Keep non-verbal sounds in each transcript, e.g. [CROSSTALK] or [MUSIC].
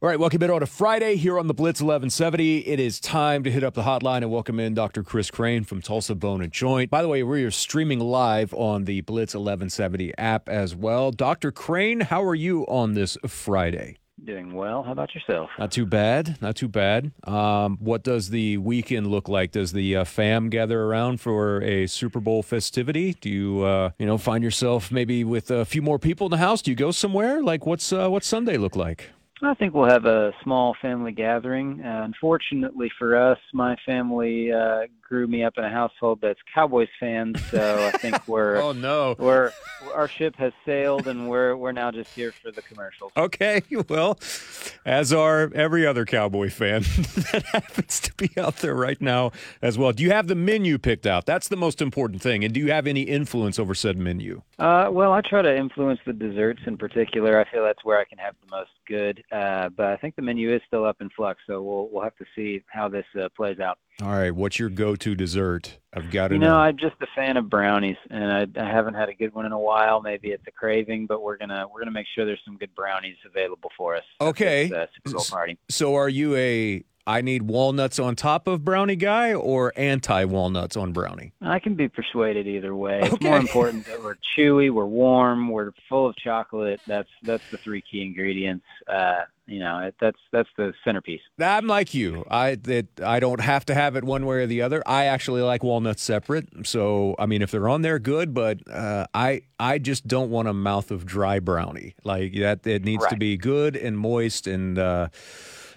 All right, welcome in on a Friday here on the Blitz 1170. It is time to hit up the hotline and welcome in Dr. Chris Crane from Tulsa Bone and Joint. By the way, we are streaming live on the Blitz 1170 app as well. Dr. Crane, how are you on this Friday? Doing well. How about yourself? Not too bad. Not too bad. Um, what does the weekend look like? Does the uh, fam gather around for a Super Bowl festivity? Do you, uh, you know, find yourself maybe with a few more people in the house? Do you go somewhere? Like, what's uh, what's Sunday look like? I think we'll have a small family gathering. Uh, unfortunately for us, my family uh, grew me up in a household that's Cowboys fans, so I think [LAUGHS] we're oh no, we're our ship has sailed, and we're we're now just here for the commercials. Okay, well, as are every other Cowboy fan [LAUGHS] that happens to be out there right now as well. Do you have the menu picked out? That's the most important thing. And do you have any influence over said menu? Uh, well, I try to influence the desserts in particular. I feel that's where I can have the most good. Uh, but I think the menu is still up in flux, so we'll we'll have to see how this uh, plays out. All right, what's your go-to dessert? I've got to you know. know. I'm just a fan of brownies, and I, I haven't had a good one in a while. Maybe it's a craving, but we're gonna we're gonna make sure there's some good brownies available for us. Okay. this, uh, Super Bowl party. So, are you a I need walnuts on top of brownie guy or anti walnuts on brownie? I can be persuaded either way. It's more important that we're chewy, we're warm, we're full of chocolate. That's that's the three key ingredients. Uh, you know, it, that's that's the centerpiece. I'm like you. I I don't have to have it one way or the other. I actually like walnuts separate. So I mean, if they're on there, good. But uh, I I just don't want a mouth of dry brownie. Like that, it needs to be good and moist, and uh,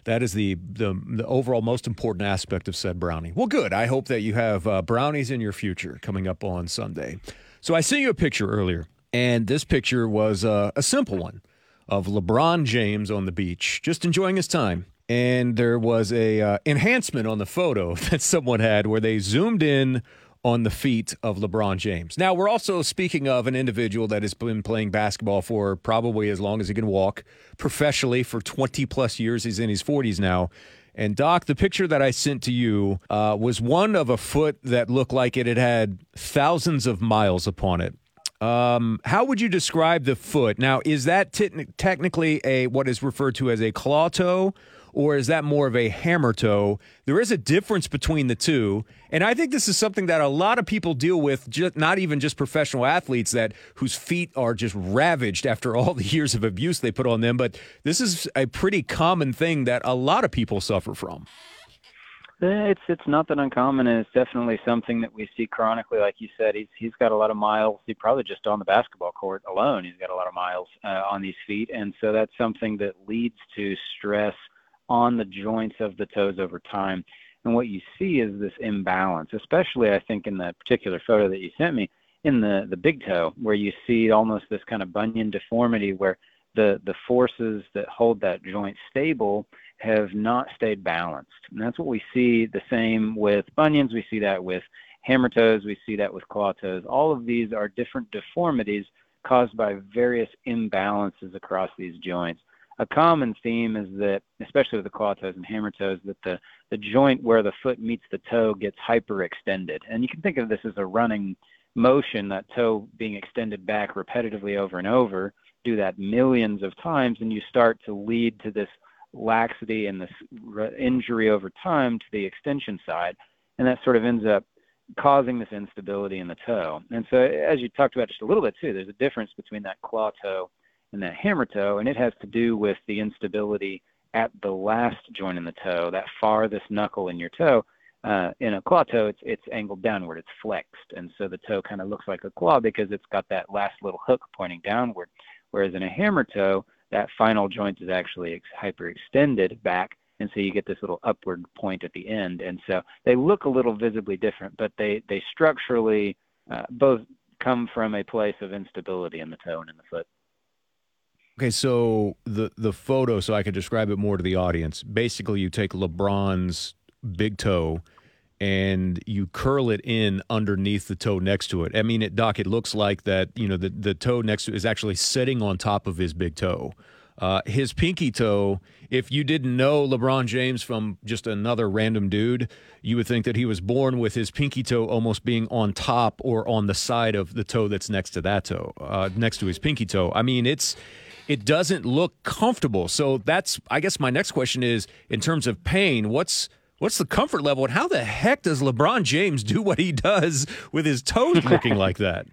that is the, the the overall most important aspect of said brownie. Well, good. I hope that you have uh, brownies in your future coming up on Sunday. So I sent you a picture earlier, and this picture was uh, a simple one of LeBron James on the beach, just enjoying his time. And there was a uh, enhancement on the photo [LAUGHS] that someone had where they zoomed in on the feet of LeBron James. Now, we're also speaking of an individual that has been playing basketball for probably as long as he can walk professionally for 20 plus years. He's in his 40s now. And Doc, the picture that I sent to you uh, was one of a foot that looked like it had had thousands of miles upon it. Um, how would you describe the foot? Now, is that te- technically a what is referred to as a claw toe, or is that more of a hammer toe? There is a difference between the two, and I think this is something that a lot of people deal with. Just, not even just professional athletes that whose feet are just ravaged after [LAUGHS] all the years of abuse they put on them, but this is a pretty common thing that a lot of people suffer from. Eh, It's it's not that uncommon, and it's definitely something that we see chronically. Like you said, he's he's got a lot of miles. He probably just on the basketball court alone, he's got a lot of miles uh, on these feet, and so that's something that leads to stress on the joints of the toes over time. And what you see is this imbalance, especially I think in the particular photo that you sent me in the the big toe, where you see almost this kind of bunion deformity, where the the forces that hold that joint stable have not stayed balanced. And that's what we see the same with bunions, we see that with hammer toes, we see that with claw toes. All of these are different deformities caused by various imbalances across these joints. A common theme is that, especially with the claw toes and hammer toes, that the, the joint where the foot meets the toe gets hyperextended. And you can think of this as a running motion, that toe being extended back repetitively over and over. Do that millions of times, and you start to lead to this laxity and this injury over time to the extension side, and that sort of ends up causing this instability in the toe. And so, as you talked about just a little bit too, there's a difference between that claw toe and that hammer toe, and it has to do with the instability at the last joint in the toe, that farthest knuckle in your toe. Uh, in a claw toe, it's it's angled downward, it's flexed, and so the toe kind of looks like a claw because it's got that last little hook pointing downward. Whereas in a hammer toe, that final joint is actually ex- hyperextended back, and so you get this little upward point at the end. And so they look a little visibly different, but they they structurally uh, both come from a place of instability in the toe and in the foot. Okay, so the the photo, so I could describe it more to the audience. Basically, you take LeBron's big toe and you curl it in underneath the toe next to it. I mean, it, Doc, it looks like that. You know, the the toe next to is actually sitting on top of his big toe. Uh, his pinky toe, if you didn't know LeBron James from just another random dude, you would think that he was born with his pinky toe almost being on top or on the side of the toe that's next to that toe, uh, next to his pinky toe. I mean, it's it doesn't look comfortable. So that's, I guess, my next question is in terms of pain, what's what's the comfort level, and how the heck does LeBron James do what he does with his toes [LAUGHS] looking like that?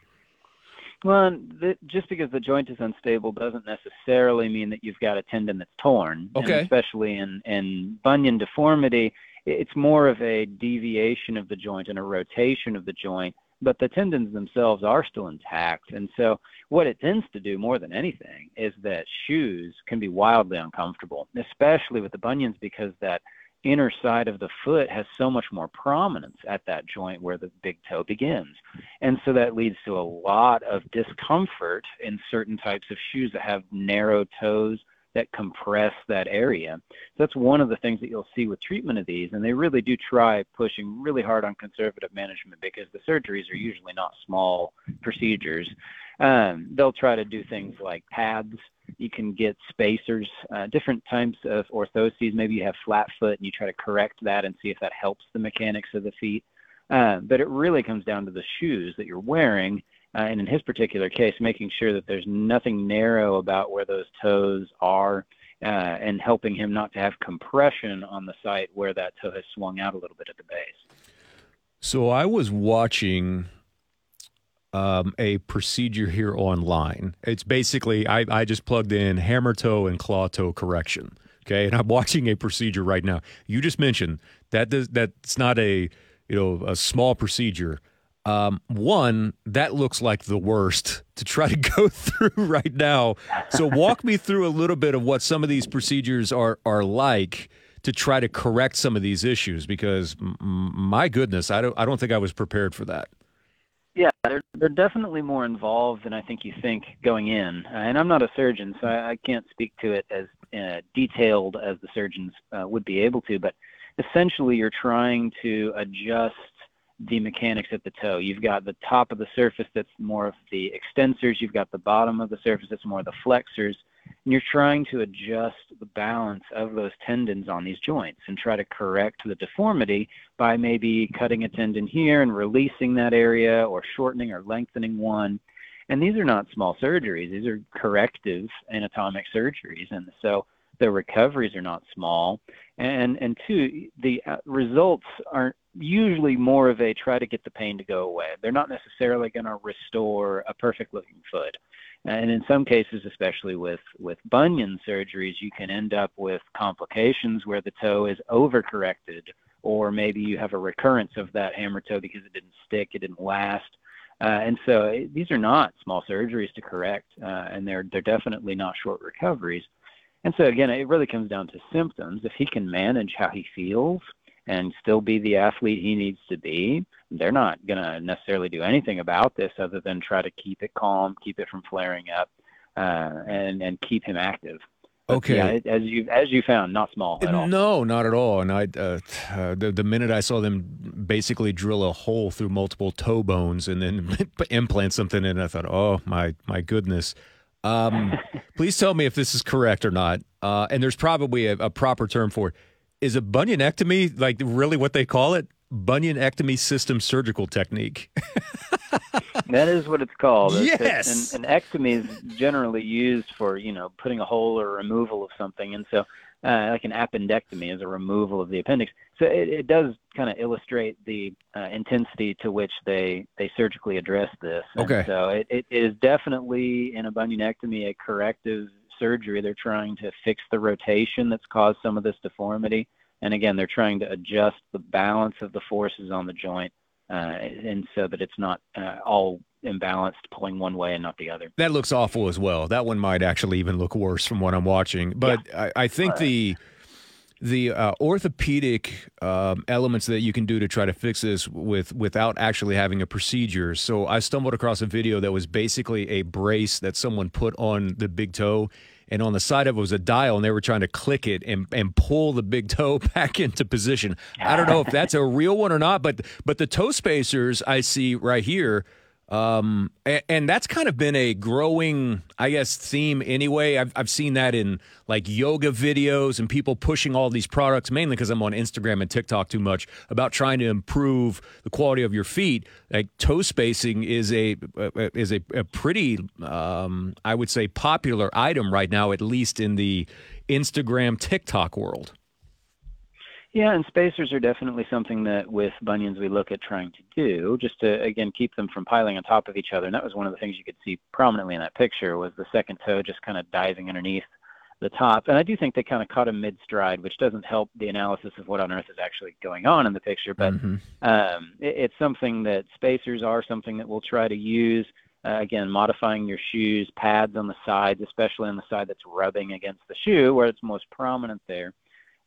Well, the, just because the joint is unstable doesn't necessarily mean that you've got a tendon that's torn. Okay. And especially in, in bunion deformity, it's more of a deviation of the joint and a rotation of the joint, but the tendons themselves are still intact. And so, what it tends to do more than anything is that shoes can be wildly uncomfortable, especially with the bunions, because that inner side of the foot has so much more prominence at that joint where the big toe begins. And so that leads to a lot of discomfort in certain types of shoes that have narrow toes that compress that area. So that's one of the things that you'll see with treatment of these. And they really do try pushing really hard on conservative management because the surgeries are usually not small procedures. Um, they'll try to do things like pads you can get spacers, uh, different types of orthoses. Maybe you have flat foot and you try to correct that and see if that helps the mechanics of the feet. Uh, but it really comes down to the shoes that you're wearing. Uh, and in his particular case, making sure that there's nothing narrow about where those toes are uh, and helping him not to have compression on the site where that toe has swung out a little bit at the base. So I was watching um, a procedure here online. It's basically I, I just plugged in hammer toe and claw toe correction. Okay, and I'm [LAUGHS] watching a procedure right now. You just mentioned that does, that's not a you know a small procedure. Um, one that looks like the worst to try to [LAUGHS] go through right now. So walk me through a little bit of what some of these procedures are are like to try to correct some of these issues because my goodness, I don't I don't think I was prepared for that. Yeah, they're they're definitely more involved than I think you think going in. Uh, and I'm not a surgeon, so I, I can't speak to it as uh, detailed as the surgeons uh, would be able to. But essentially, you're trying to adjust the mechanics at the toe. You've got the top of the surface that's more of the extensors. You've got the bottom of the surface that's more of the flexors and you're trying to adjust the balance of those tendons on these joints and try to correct the deformity by maybe cutting a tendon here and releasing that area or shortening or lengthening one. And these are not small surgeries, these are corrective anatomic surgeries. And so the recoveries are not small. And, and two, the uh, results aren't usually more of a try to get the pain to go away. They're not necessarily going to restore a perfect looking foot. And in some cases, especially with, with bunion surgeries, you can end up with complications where the toe is overcorrected, or maybe you have a recurrence of that hammer toe because it didn't stick, it didn't last. Uh, and so eh, these are not small surgeries to correct, uh, and they're they're definitely not short recoveries. And so again, it really comes down to symptoms. If he can manage how he feels and still be the athlete he needs to be, they're not going to necessarily do anything about this other than try to keep it calm, keep it from flaring up, uh, and and keep him active. Okay. Yeah, as you as you found, not small at all. No, not at all. And I, uh, uh, the the minute I saw them basically drill a hole through multiple toe bones and then [LAUGHS] implant something in, I thought, oh my my goodness. Um, [LAUGHS] please tell me if this is correct or not. Uh, and there's probably a, a proper term for it. Is a bunionectomy like really what they call it? bunionectomy system surgical technique. [LAUGHS] that is what it's called. Yes. And, and ectomy is generally used for, you know, putting a hole or removal of something. And so, uh, like an appendectomy is a removal of the appendix. So it, it does kind of illustrate the uh, intensity to which they, they surgically address this. And okay. So it, it is definitely in a bunionectomy a corrective surgery. They're trying to fix the rotation that's caused some of this deformity and again, they're trying to adjust the balance of the forces on the joint, uh, and so that it's not uh, all imbalanced, pulling one way and not the other. That looks awful as well. That one might actually even look worse from what I'm watching. But yeah. I, I, think right. the the uh, orthopedic um, elements that you can do to try to fix this with without actually having a procedure. So I stumbled across a video that was basically a brace that someone put on the big toe and on the side of it was a dial, and they were trying to click it and, and pull the big [LAUGHS] toe back into position. I don't know if that's a real one or not, but but the toe spacers I see right here Um, and, and, that's kind of been a growing, I guess, theme anyway. I've, I've seen that in like yoga videos and people pushing all these products, mainly because I'm on Instagram and TikTok too much, about trying to improve the quality of your feet. Like toe spacing is a is a, a pretty, um, I would say, popular item right now, at least in the Instagram TikTok world. Yeah, and spacers are definitely something that with bunions we look at trying to do, just to again keep them from piling on top of each other. And that was one of the things you could see prominently in that picture was the second toe just kind of diving underneath the top. And I do think they kind of caught him mid stride, which doesn't help the analysis of what on earth is actually going on in the picture. But mm-hmm. um, it, it's something that spacers are something that we'll try to use. Uh, again, modifying your shoes, pads on the sides, especially on the side that's rubbing against the shoe where it's most prominent there.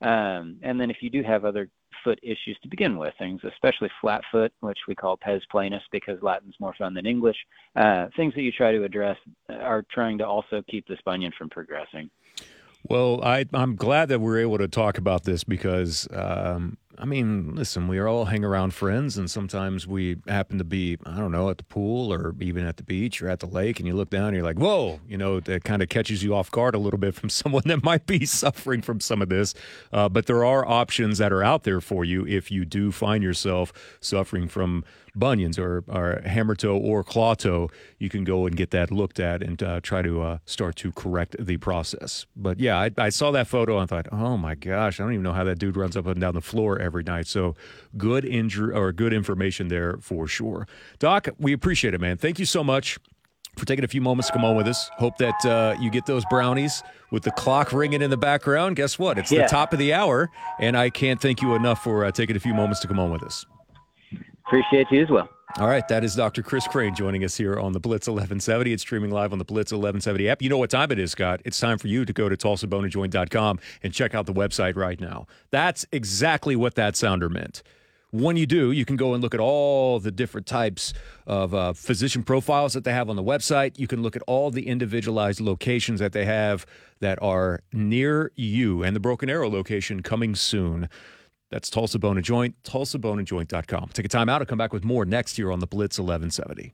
Um, and then if you do have other foot issues to begin with, things especially flat foot, which we call pes planus because Latin's more fun than English, uh, things that you try to address are trying to also keep this bunion from progressing. Well, I, am glad that we're able to talk about this because um, I mean, listen, we all hang around friends, and sometimes we happen to be, I don't know, at the pool or even at the beach or at the lake, and you look down and you're like, whoa, you know, that kind of catches you off guard a little bit from [LAUGHS] someone that might be suffering from some of this. Uh, but there are options that are out there for you if you do find yourself suffering from bunions or, or hammer toe or claw toe, you can go and get that looked at and uh, try to uh, start to correct the process. But yeah, I, I, saw that photo and thought, oh my gosh, I don't even know how that dude runs up and down the floor every night. So good injury or good information there for sure. Doc, we appreciate it, man. Thank you so much for taking a few moments to come on with us. Hope that uh, you get those brownies with the clock ringing in the background. Guess what? It's yeah. the top of the hour, and I can't thank you enough for uh, taking a few moments to come on with us. Appreciate you as well. All right, that is Dr. Chris Crane joining us here on the Blitz 1170. It's streaming live on the Blitz 1170 app. You know what time it is, Scott. It's time for you to go to tulsaboneandjoint.com and check out the website right now. That's exactly what that sounder meant. When you do, you can go and look at all the different types of uh, physician profiles that they have on the website. You can look at all the individualized locations that they have that are near you and the Broken Arrow location coming soon. That's Tulsa Bone and Joint, tulsaboneandjoint.com. Take a time out. I'll come back with more next year on the Blitz 1170.